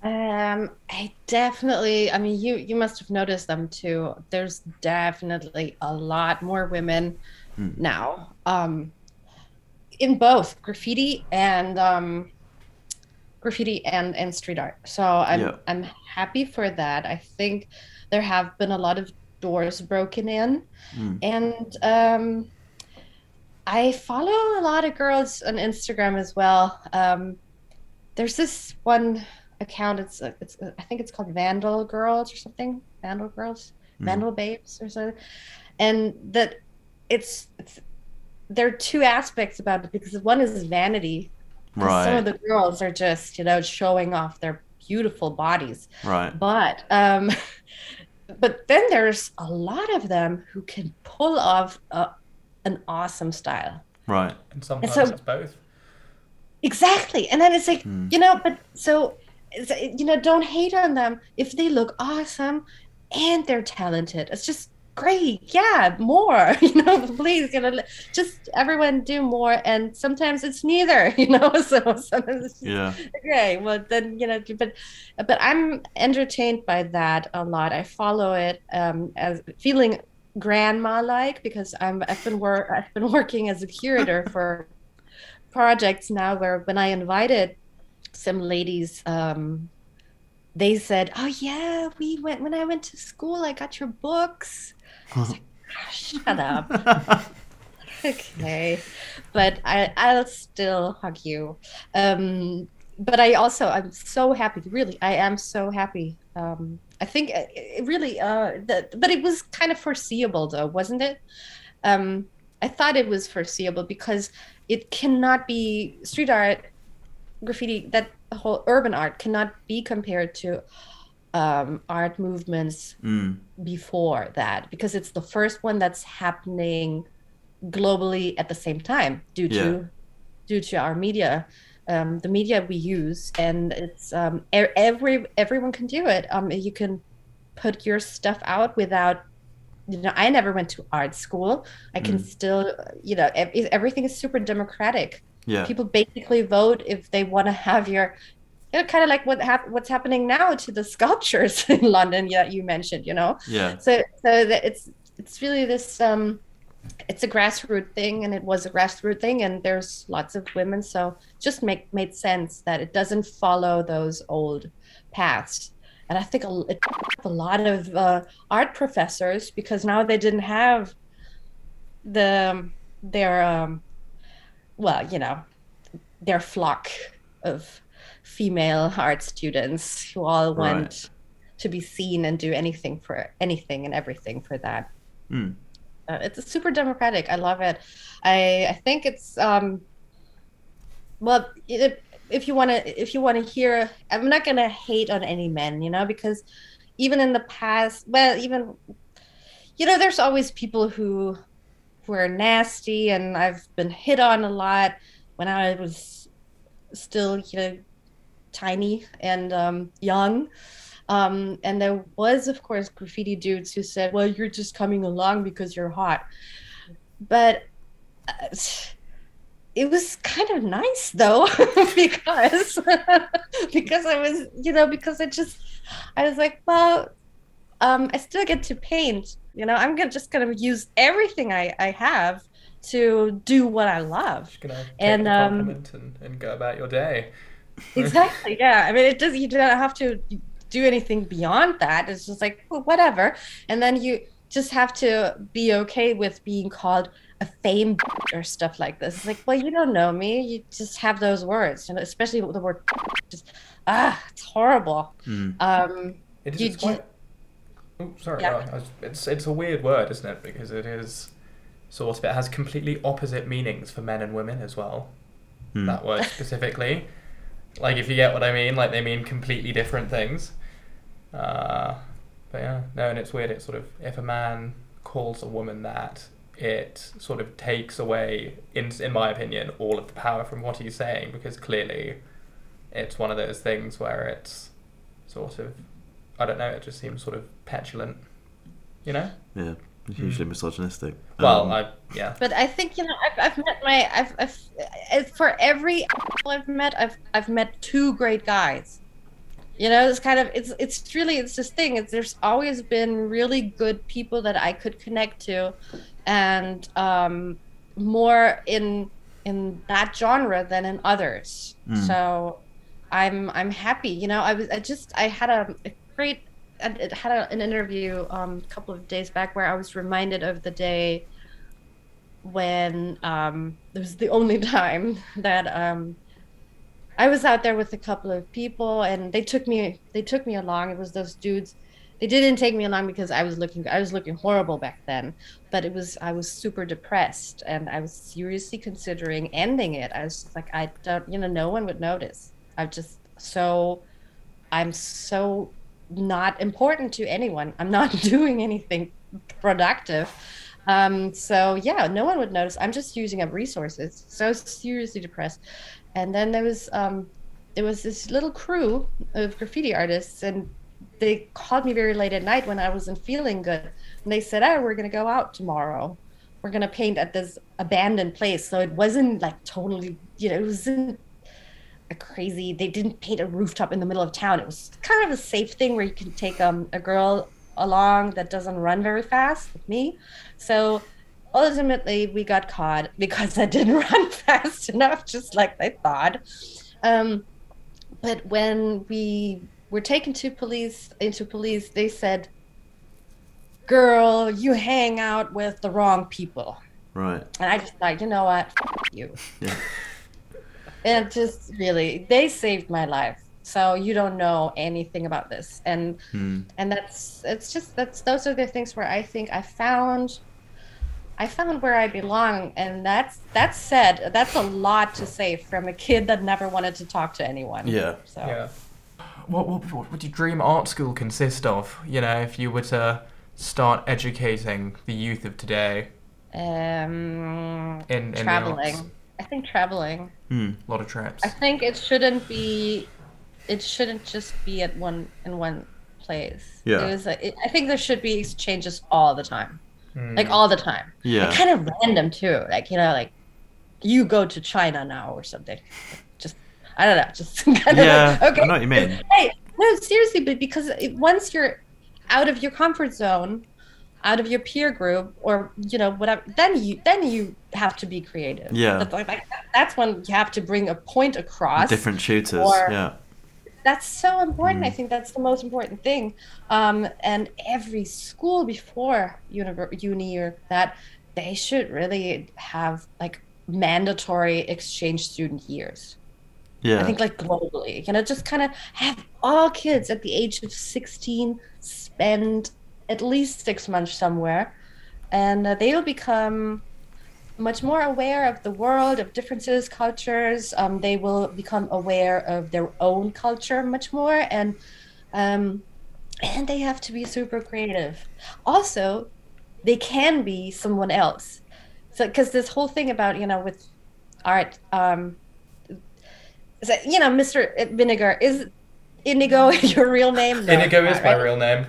Um, I definitely. I mean, you you must have noticed them too. There's definitely a lot more women Hmm. now. Um, in both graffiti and um, graffiti and and street art. So I'm Yeah. I'm happy for that. I think there have been a lot of doors broken in, Hmm. and um, I follow a lot of girls on Instagram as well. Um, there's this one account. It's uh, it's uh, I think it's called Vandal Girls or something. Vandal Girls, Mm. Vandal Babes or something. And that it's, it's there are two aspects about it because one is vanity. 'cause Some of the girls are just you know showing off their beautiful bodies, right. but um, but then there's a lot of them who can pull off a, an awesome style. Right. And sometimes so- it's both. Exactly. And then it's like, Hmm. you know, but so, it's- you know, don't hate on them if they look awesome and they're talented. It's just great. Yeah, more, you know, please, you know, just everyone do more. And sometimes it's neither, you know, so sometimes it's just, Yeah. okay, well then, you know, but, but I'm entertained by that a lot. I follow it um, as feeling grandma like because I'm I've been wor- I've been working as a curator for projects now where when I invited some ladies, um, they said, "Oh yeah, we went when I went to school. I got your books." I was like, "Ah, Shut up. okay, but I I'll still hug you. Um, but I also I'm so happy. Really, I am so happy. Um, I think it, it really. Uh, that, but it was kind of foreseeable, though, wasn't it? Um, I thought it was foreseeable because it cannot be street art, graffiti. That whole urban art cannot be compared to um, art movements Mm. before that because it's the first one that's happening globally at the same time due to due to our media um, the media we use and it's um, every everyone can do it um, you can put your stuff out without you know i never went to art school i can Mm. still you know everything is super democratic Yeah. people basically vote if they want to have your you know, kind of like what hap- what's happening now to the sculptures in London that you mentioned you know Yeah. so so that it's it's really this um it's a grassroots thing and it was a grassroots thing and there's lots of women so just make made sense that it doesn't follow those old paths and i think a, it, a lot of uh, art professors because now they didn't have the their um well you know their flock of female art students who all Right. went to be seen and do anything for anything and everything for that Mm. Uh, it's super democratic. I love it. I I think it's um. Well, it, if you want to, if you want to hear, I'm not gonna hate on any men, you know, because even in the past, well, even you know, there's always people who who are nasty, and I've been hit on a lot when I was still, you know, tiny and um, young. Um, and there was, of course, graffiti dudes who said, "Well, you're just coming along because you're hot," but uh, it was kind of nice though, because because I was, you know, because I just I was like, well, um, I still get to paint. You know, I'm gonna just gonna use everything I I have to do what I love. Just gonna take And, the um, and, and go about your day. exactly yeah i mean it does you don't have to do anything beyond that it's just like well, whatever and then you just have to be okay with being called a fame or stuff like this it's like well you don't know me you just have those words you know especially the word just ah it's horrible Mm. um It is You it's quite. Oh, sorry. Yeah. no, was- it's it's a weird word, isn't it? Because it is sort of it has completely opposite meanings for men and women as well. Mm. That word specifically, like if you get what I mean, like they mean completely different things. Uh, but yeah, no, and it's weird. It's sort of if a man calls a woman that, it sort of takes away, in in my opinion, all of the power from what he's saying because clearly, it's one of those things where it's sort of, I don't know, it just seems sort of petulant, you know. Yeah, hugely misogynistic. Well, Um, I yeah. but i think you know i've, I've met my I've, I've for every i've met i've i've met two great guys you know it's kind of it's it's really it's this thing it's there's always been really good people that i could connect to and um more in in that genre than in others Mm. so i'm i'm happy you know i was i just i had a, a great I had a, an interview um, a couple of days back where i was reminded of the day when um, it was the only time that um, I was out there with a couple of people, and they took me. They took me along. It was those dudes. They didn't take me along because I was looking. I was looking horrible back then, but it was. I was super depressed, and I was seriously considering ending it. I was just like, I don't. You know, no one would notice. I'm just so. I'm so not important to anyone. I'm not doing anything productive. Um, so yeah, no one would notice. I'm just using up resources. So seriously depressed. And then there was um, there was this little crew of graffiti artists, and they called me very late at night when I wasn't feeling good. And they said, "Oh, we're gonna go out tomorrow. We're gonna paint at this abandoned place." So it wasn't like totally, you know, it wasn't a crazy. They didn't paint a rooftop in the middle of town. It was kind of a safe thing where you can take um, a girl along that doesn't run very fast with me. So ultimately, we got caught because I didn't run fast enough, just like they thought. Um, but when we were taken to police, into police, they said, "Girl, you hang out with the wrong people." right. And I just thought, you know what, F- you. Yeah. And just really, they saved my life. So you don't know anything about this, and Hmm. and that's it's just that's those are the things where I think I found I found where I belong, and that's that's said that's a lot to say from a kid that never wanted to talk to anyone. Yeah. So Yeah. What, what, what would your dream art school consist of? You know, if you were to start educating the youth of today um, in, in the traveling. Arts? I think traveling. Hmm. A lot of trips. I think it shouldn't be. It shouldn't just be at one in one place. Yeah. It was. A, it, I think there should be exchanges all the time, Hmm. like all the time. Yeah. Like, kind of random too. Like you know, like you go to China now or something. Just I don't know. Just kind Yeah, of like, okay. I know what you mean. Hey, no, seriously, but because it, once you're out of your comfort zone, out of your peer group, or you know whatever, then you then you have to be creative. Yeah. That's, like, that's when you have to bring a point across. Different shooters. or- yeah. That's so important. Mm. I think that's the most important thing. Um, and every school before univer- uni or that, they should really have like mandatory exchange student years. Yeah. I think like globally, you know, just kind of have all kids at the age of 16 spend at least six months somewhere and uh, they'll become much more aware of the world, of differences, cultures. Um, they will become aware of their own culture much more, and um, and they have to be super creative. Also, they can be someone else. So, because this whole thing about you know with art, um, so, you know, Mr. Vinegar is Inigo your real name? No, Inigo is not, my real name.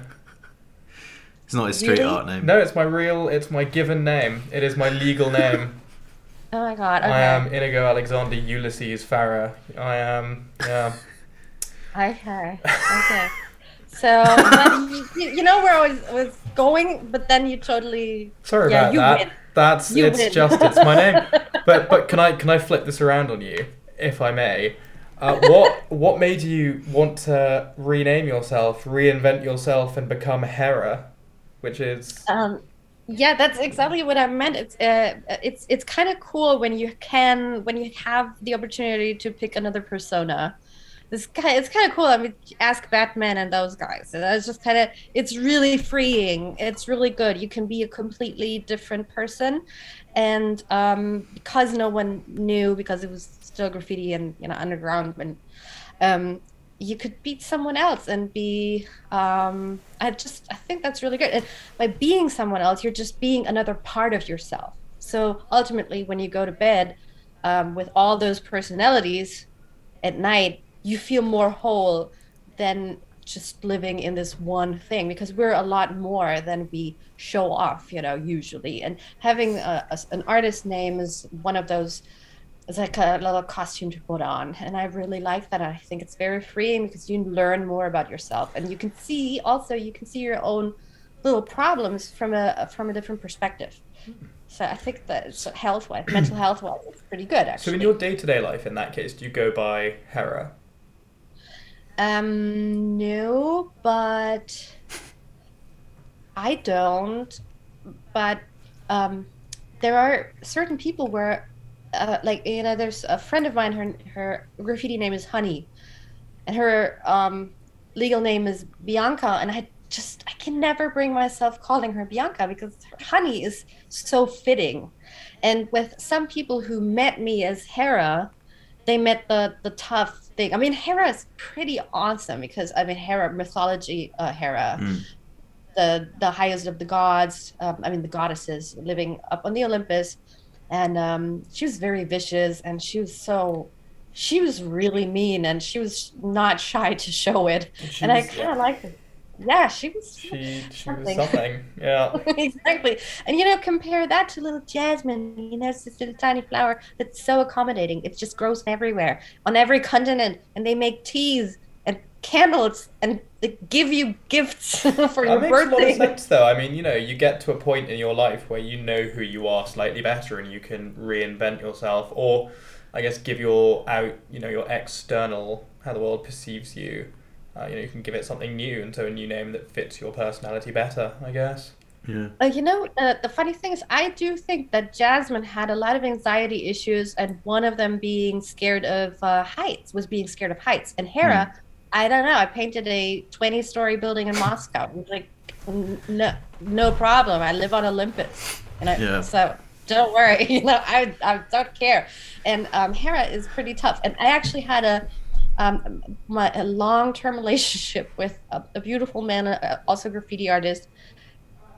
It's not his street Really? art name. No, it's my real. It's my given name. It is my legal name. Oh my god. Okay. I am Inigo Alexander Ulysses Farah. I am. Yeah. Okay. Okay. So you, you you know where I was, was going, but then you totally. Sorry Yeah, about you that. win. That's You it's win. just it's my name. But but can I can I flip this around on you, if I may? Uh, what what made you want to rename yourself, reinvent yourself, and become Hera, which is Um, yeah, that's exactly what I meant. It's uh, it's it's kind of cool when you can when you have the opportunity to pick another persona. This guy, it's kind of cool. I mean, ask Batman and those guys. And that's just kind of it's really freeing. It's really good. You can be a completely different person, and um, because no one knew because it was still graffiti and you know underground when um, you could beat someone else and be um, i just i think that's really good. And by being someone else you're just being another part of yourself. So ultimately when you go to bed um, with all those personalities at night you feel more whole than just living in this one thing because we're a lot more than we show off you know usually. And having a, a- an artist name is one of those it's like a little costume to put on and i really like that i think it's very freeing because you learn more about yourself and you can see also you can see your own little problems from a from a different perspective so i think that it's health wise mental health wise it's pretty good actually. so in your day to day life. In that case, do you go by Hera? Um, no, but I don't. But um, there are certain people where, uh, like you know, there's a friend of mine. Her her graffiti name is Honey, and her um, legal name is Bianca. And I just I can never bring myself calling her Bianca because Honey is so fitting. And with some people who met me as Hera, they met the the tough thing. I mean, Hera is pretty awesome because I mean, Hera mythology, uh, Hera, Mm. the the highest of the gods. Um, I mean, the goddesses living up on the Olympus, and um, she was very vicious, and she was so. She was really mean, and she was not shy to show it, She and I was- kind of liked it. Yeah, she was. She she was Something. something. Yeah. exactly. And you know, compare that to little Jasmin. You know, it's this little tiny flower that's so accommodating. It just grows everywhere, on every continent, and they make teas and candles and give you gifts for your That makes a lot of birthday. sense, though. I mean, you know, you get to a point in your life where you know who you are slightly better, and you can reinvent yourself, or I guess give your out, you know, your external how the world perceives you. Uh, you know, you can give it something new, and so a new name that fits your personality better. I guess. Yeah. Uh, you know, uh, the funny thing is, I do think that Jasmin had a lot of anxiety issues, and one of them being scared of uh, heights was being scared of heights. And Hera, I don't know. I painted a 20 story building in Moscow. It was like, no, no problem. I live on Olympus. And I, Yeah. so don't worry. You know, I, I don't care. And um, Hera is pretty tough. And I actually had a, um, my, a long term relationship with a, a beautiful man, uh, also graffiti artist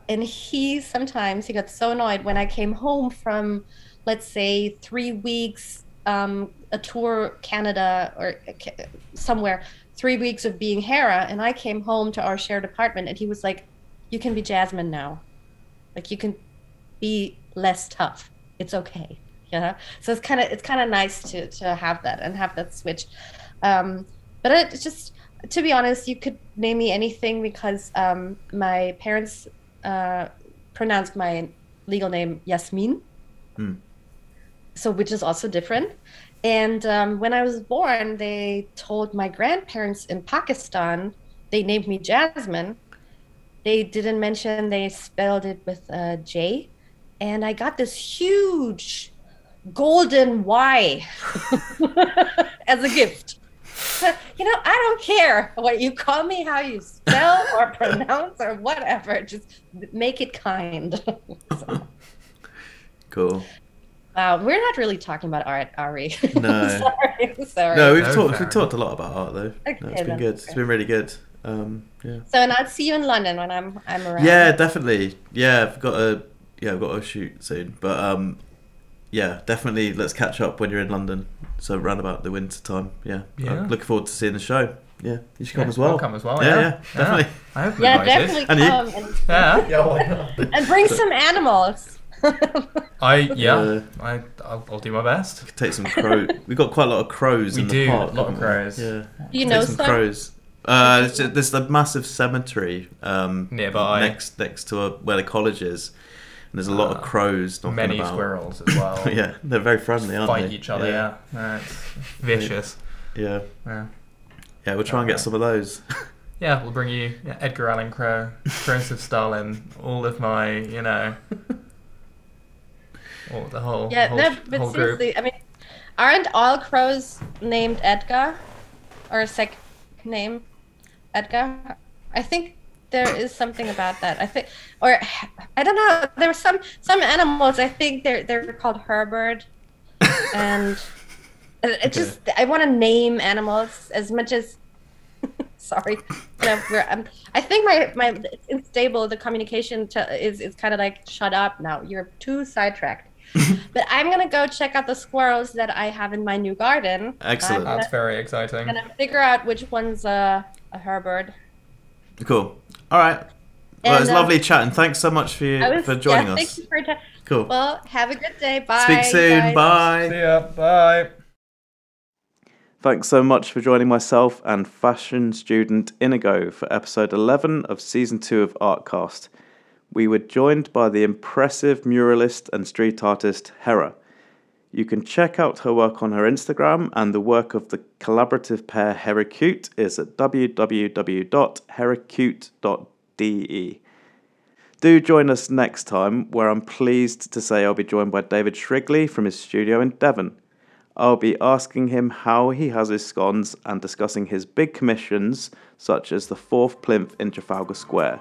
and he sometimes he got so annoyed when I came home from, let's say, three weeks, um, a tour Canada or uh, somewhere, three weeks of being Hera, and I came home to our shared apartment, and he was like, "You can be Jasmin now, like you can be less tough. It's okay." You know, so it's kind of it's kind of nice to to have that and have that switch. Um, but it it's just to be honest, you could name me anything because um, my parents uh, pronounced my legal name Yasmin, Hmm. so which is also different. And um, when I was born, they told my grandparents in Pakistan they named me Jasmin. They didn't mention they spelled it with a J, and I got this huge golden Y as a gift. you know, I don't care what you call me, how you spell or pronounce or whatever. Just make it kind. so, Cool. Uh, we're not really talking about art, are we? No. sorry, sorry. No, we've No, talked. fair We've talked a lot about art though. Okay, no, it's been then. good. It's been really good. Um, yeah. So, and I'll see you in London when I'm I'm around. Yeah, definitely. Yeah, I've got a yeah, I've got a shoot soon. But um, yeah, definitely. Let's catch up when you're in London. So round about the winter time. Yeah. Yeah. I'm looking forward to seeing the show. Yeah, you should come Yeah, as well. I'll come as well, Yeah, yeah. yeah, definitely. I hope I'm Yeah, invited. definitely And come and, Yeah. Yeah, why not? and bring some animals. I yeah. Uh, I I'll, I'll do my best. Take some crow. We've got quite a lot of crows We in the do, park. a lot of haven't we? crows. Yeah. you Take know some some? crows. Uh, there's, a- massive cemetery um, Nearby. next next to a, where the college is, and there's a lot of Uh, crows knocking Many about. squirrels as well. yeah, they're very friendly, aren't they? Fight they? each other. Yeah. Yeah, it's vicious. yeah, Yeah. yeah. We'll try and get some of those. Yeah, we'll bring you yeah, Edgar Allan Crow, Joseph Stalin, all of my, you know, all the whole, Yeah, whole, no, but whole group. seriously, I mean, aren't all crows named Edgar, or a sec name, Edgar? I think there is something about that. I think, or I don't know. There were some some animals. I think they're they're called Herbert, and it it just I want to name animals as much as. Sorry, we're, um, I think my my it's unstable. The communication to, is is kind of like shut up now. You're too sidetracked. but I'm gonna go check out the squirrels that I have in my new garden. Excellent. I'm That's gonna, very exciting. gonna figure out which one's a, a Herbert. cool. All right. Well, And, it's uh, lovely chatting. Thanks so much for you, was for joining yeah, us. Thank you for your time. Cool. Well, have a good day. Bye. Speak soon. guys. Bye. See ya. Bye. Thanks so much for joining myself and fashion student Inigo for episode 11 of season 2 of Artcast. We were joined by the impressive muralist and street artist Hera. You can check out her work on her Instagram, and the work of the collaborative pair Herakut is at www.herakut.de. Do join us next time, where I'm pleased to say I'll be joined by David Shrigley from his studio in Devon. I'll be asking him how he has his scones and discussing his big commissions, such as the fourth plinth in Trafalgar Square.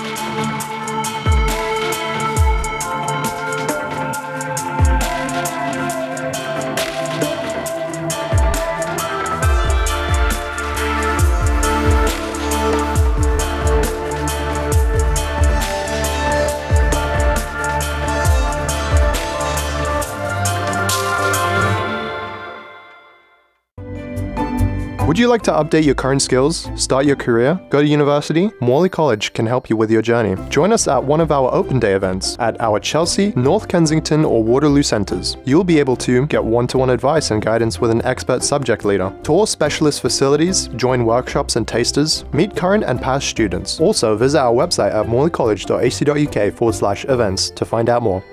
Would you like to update your current skills, start your career, go to university? Morley College can help you with your journey. Join us at one of our open day events at our Chelsea, North Kensington, or Waterloo centres. You'll be able to get one to one advice and guidance with an expert subject leader, tour specialist facilities, join workshops and tasters, meet current and past students. Also, visit our website at morleycollege.ac.uk forward slash events to find out more.